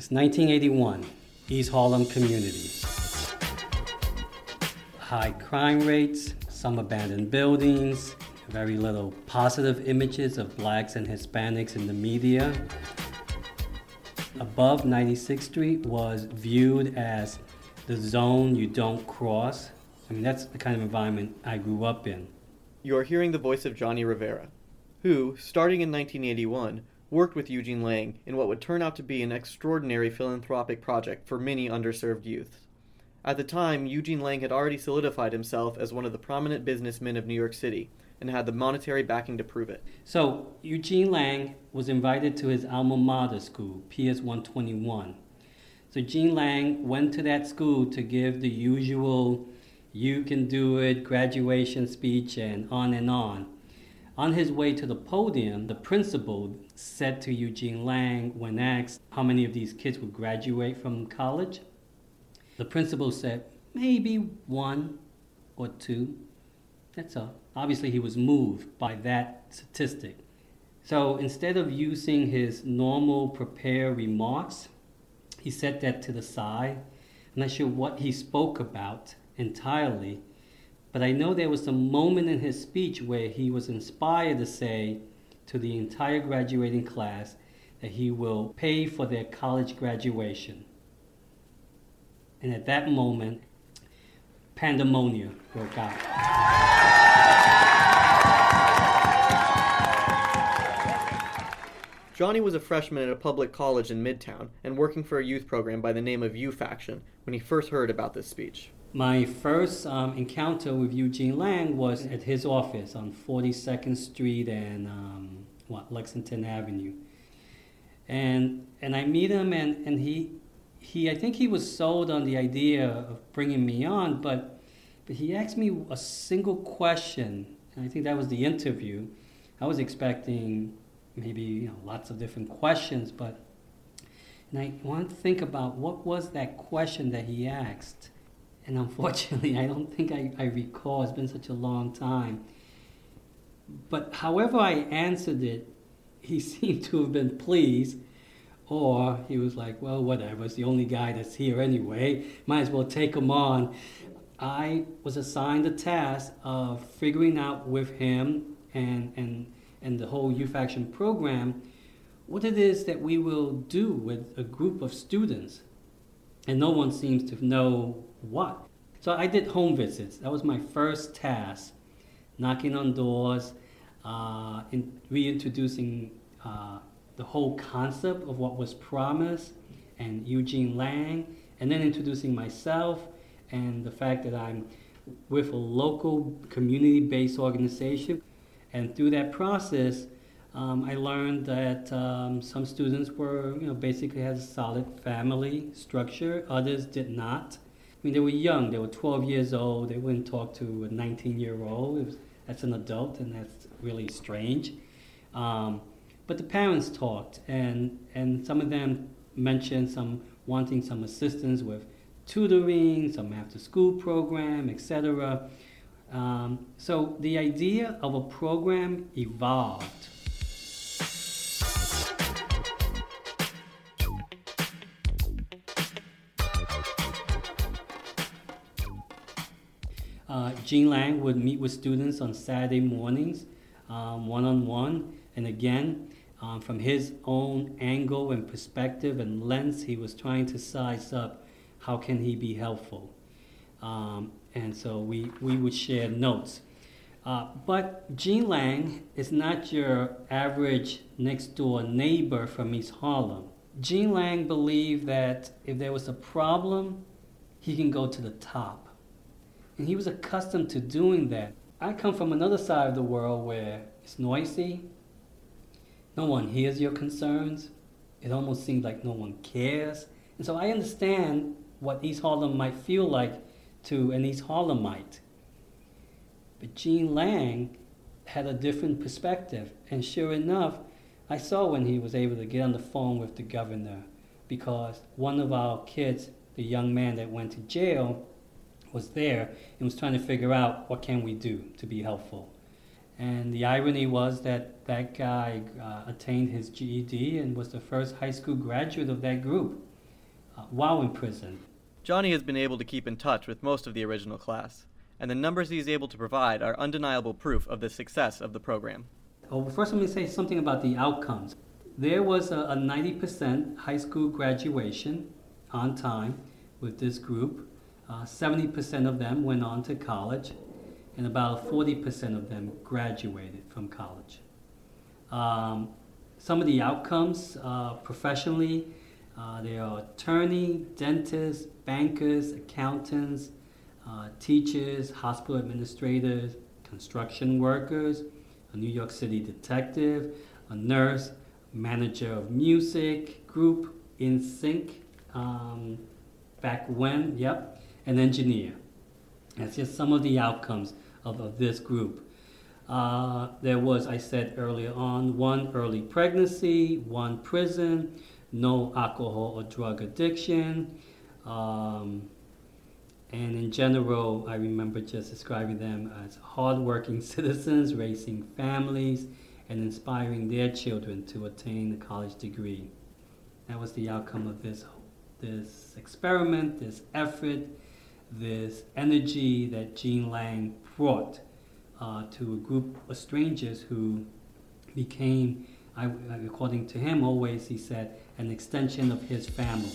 It's 1981, East Harlem community. High crime rates, some abandoned buildings, very little positive images of blacks and Hispanics in the media. Above 96th Street was viewed as the zone you don't cross. I mean, that's the kind of environment I grew up in. You are hearing the voice of Johnny Rivera, who, starting in 1981, worked with Eugene Lang in what would turn out to be an extraordinary philanthropic project for many underserved youths. At the time, Eugene Lang had already solidified himself as one of the prominent businessmen of New York City and had the monetary backing to prove it. So, Eugene Lang was invited to his alma mater school, PS 121. So, Gene Lang went to that school to give the usual you can do it graduation speech and on and on. On his way to the podium, the principal said to Eugene Lang when asked how many of these kids would graduate from college, the principal said, maybe one or two. That's all. Obviously, he was moved by that statistic. So instead of using his normal prepared remarks, he set that to the side. I'm not sure what he spoke about entirely, but I know there was a moment in his speech where he was inspired to say to the entire graduating class that he will pay for their college graduation. And at that moment, pandemonium broke out. Johnny was a freshman at a public college in Midtown and working for a youth program by the name of Youth Action when he first heard about this speech. My first um, encounter with Eugene Lang was at his office on 42nd Street and um, what Lexington Avenue. And and I meet him and, and he he I think he was sold on the idea of bringing me on, but but he asked me a single question, and I think that was the interview. I was expecting maybe you know lots of different questions, but and I want to think about what was that question that he asked. And unfortunately, I don't think I, I recall. It's been such a long time. But however I answered it, he seemed to have been pleased. Or he was like, well, whatever, it's the only guy that's here anyway. Might as well take him on. I was assigned the task of figuring out with him and, and and the whole Youth Action program, what it is that we will do with a group of students. And no one seems to know what. So I did home visits. That was my first task, knocking on doors, uh, in reintroducing uh, the whole concept of what was promised and Eugene Lang, and then introducing myself and the fact that I'm with a local community based organization. And through that process, um, I learned that um, some students were, you know, basically had a solid family structure. Others did not. I mean, they were young. They were 12 years old. They wouldn't talk to a 19-year-old. That's an adult, and that's really strange. Um, but the parents talked, and and some of them mentioned some wanting some assistance with tutoring, some after-school program, etc. Um, so the idea of a program evolved. Gene Lang would meet with students on Saturday mornings, one on one, and again, um, from his own angle and perspective and lens, he was trying to size up how can he be helpful. Um, and so we, we would share notes. Uh, but Gene Lang is not your average next door neighbor from East Harlem. Gene Lang believed that if there was a problem, he can go to the top. And he was accustomed to doing that. I come from another side of the world where it's noisy, no one hears your concerns, it almost seems like no one cares. And so I understand what East Harlem might feel like to an East Harlemite. But Gene Lang had a different perspective. And sure enough, I saw when he was able to get on the phone with the governor because one of our kids, the young man that went to jail, was there and was trying to figure out what can we do to be helpful. And the irony was that that guy uh, attained his GED and was the first high school graduate of that group. uh, while in prison. Johnny has been able to keep in touch with most of the original class, and the numbers he is able to provide are undeniable proof of the success of the program. Oh, first, let me say something about the outcomes. There was a, a 90% high school graduation on time with this group. Uh, 70% of them went on to college, and about 40% of them graduated from college. Um, some of the outcomes uh, professionally, uh, they are attorney, dentists, bankers, accountants, uh, teachers, hospital administrators, construction workers, a New York City detective, a nurse, manager of music group, NSYNC, um, back when, yep, an engineer. That's just some of the outcomes of, of this group. Uh, there was, I said earlier on, one early pregnancy, one prison, no alcohol or drug addiction. Um, and in general, I remember just describing them as hardworking citizens, raising families, and inspiring their children to attain a college degree. That was the outcome of this, this experiment, this effort, this energy that Gene Lang brought uh, to a group of strangers who became, I, according to him, always he said, an extension of his family.